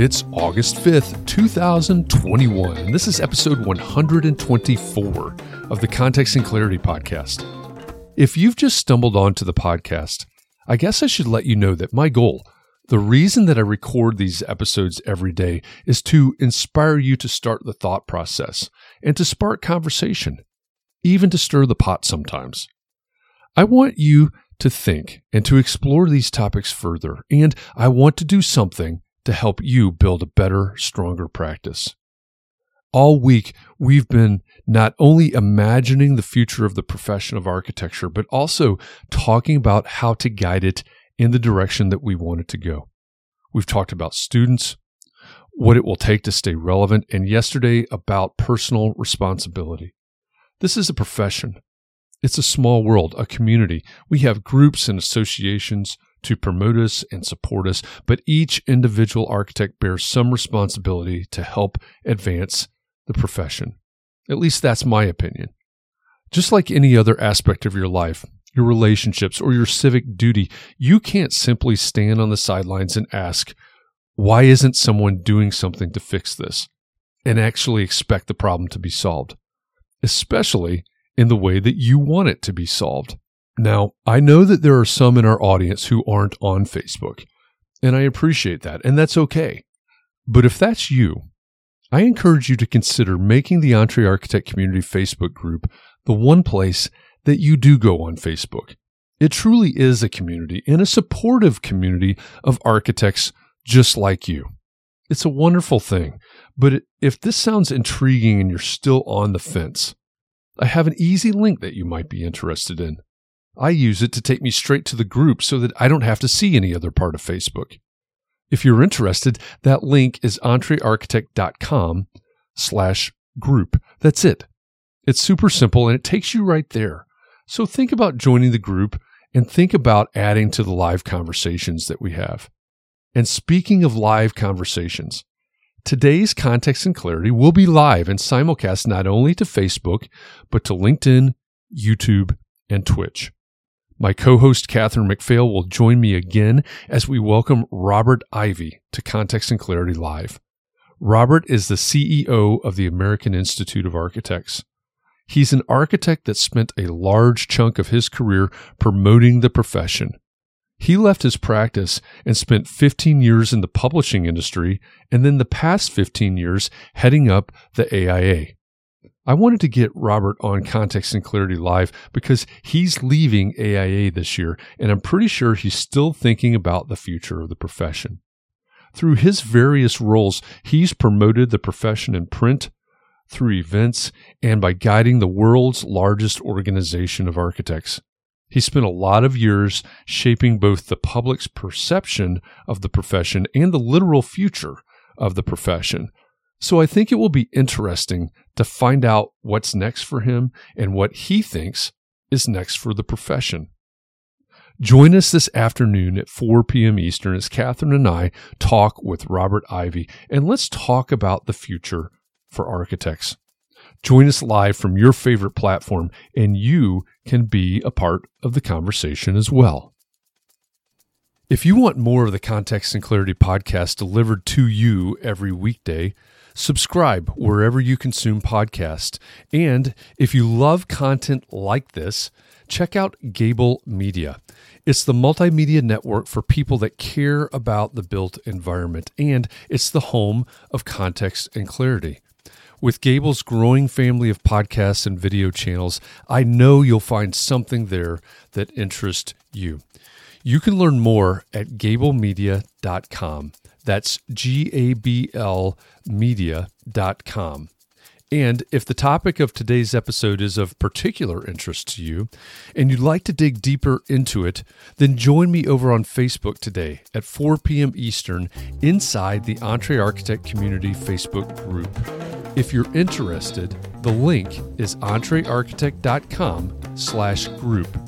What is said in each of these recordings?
It's August 5th, 2021, and this is episode 124 of the Context and Clarity podcast. If you've just stumbled onto the podcast, I guess I should let you know that my goal, the reason that I record these episodes every day, is to inspire you to start the thought process and to spark conversation, even to stir the pot sometimes. I want you to think and to explore these topics further, and I want to do something to help you build a better, stronger practice. All week, we've been not only imagining the future of the profession of architecture, but also talking about how to guide it in the direction that we want it to go. We've talked about students, what it will take to stay relevant, and yesterday about personal responsibility. This is a profession. It's a small world, a community. We have groups and associations to promote us and support us, but each individual architect bears some responsibility to help advance the profession. At least that's my opinion. Just like any other aspect of your life, your relationships, or your civic duty, you can't simply stand on the sidelines and ask, why isn't someone doing something to fix this? And actually expect the problem to be solved, especially in the way that you want it to be solved. Now, I know that there are some in our audience who aren't on Facebook, and I appreciate that, and that's okay. But if that's you, I encourage you to consider making the Entre Architect Community Facebook group the one place that you do go on Facebook. It truly is a community and a supportive community of architects just like you. It's a wonderful thing. But if this sounds intriguing and you're still on the fence, I have an easy link that you might be interested in. I use it to take me straight to the group so that I don't have to see any other part of Facebook. If you're interested, that link is entrearchitect.com slash group. That's it. It's super simple and it takes you right there. So think about joining the group and think about adding to the live conversations that we have. And speaking of live conversations, today's Context and Clarity will be live and simulcast not only to Facebook, but to LinkedIn, YouTube, and Twitch. My co host, Catherine McPhail, will join me again as we welcome Robert Ivy to Context and Clarity Live. Robert is the CEO of the American Institute of Architects. He's an architect that spent a large chunk of his career promoting the profession. He left his practice and spent 15 years in the publishing industry and then the past 15 years heading up the AIA. I wanted to get Robert on Context and Clarity Live because he's leaving AIA this year, and I'm pretty sure he's still thinking about the future of the profession. Through his various roles, he's promoted the profession in print, through events, and by guiding the world's largest organization of architects. He spent a lot of years shaping both the public's perception of the profession and the literal future of the profession so I think it will be interesting to find out what's next for him and what he thinks is next for the profession. Join us this afternoon at 4 p.m. Eastern as Catherine and I talk with Robert Ivy, and let's talk about the future for architects. Join us live from your favorite platform, and you can be a part of the conversation as well. If you want more of the Context and Clarity podcast delivered to you every weekday, Subscribe wherever you consume podcasts. And if you love content like this, check out Gable Media. It's the multimedia network for people that care about the built environment, and it's the home of context and clarity. With Gable's growing family of podcasts and video channels, I know you'll find something there that interests you. You can learn more at gablemedia.com. That's G A B L media.com. And if the topic of today's episode is of particular interest to you and you'd like to dig deeper into it, then join me over on Facebook today at 4 p.m. Eastern inside the Entre Architect Community Facebook group. If you're interested, the link is entrearchitect.com slash group.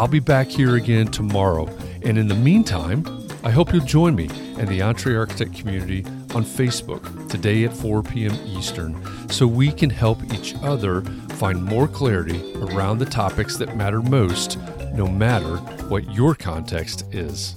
I'll be back here again tomorrow and in the meantime, I hope you'll join me and the Entre Architect community on Facebook today at 4 p.m. Eastern so we can help each other find more clarity around the topics that matter most, no matter what your context is.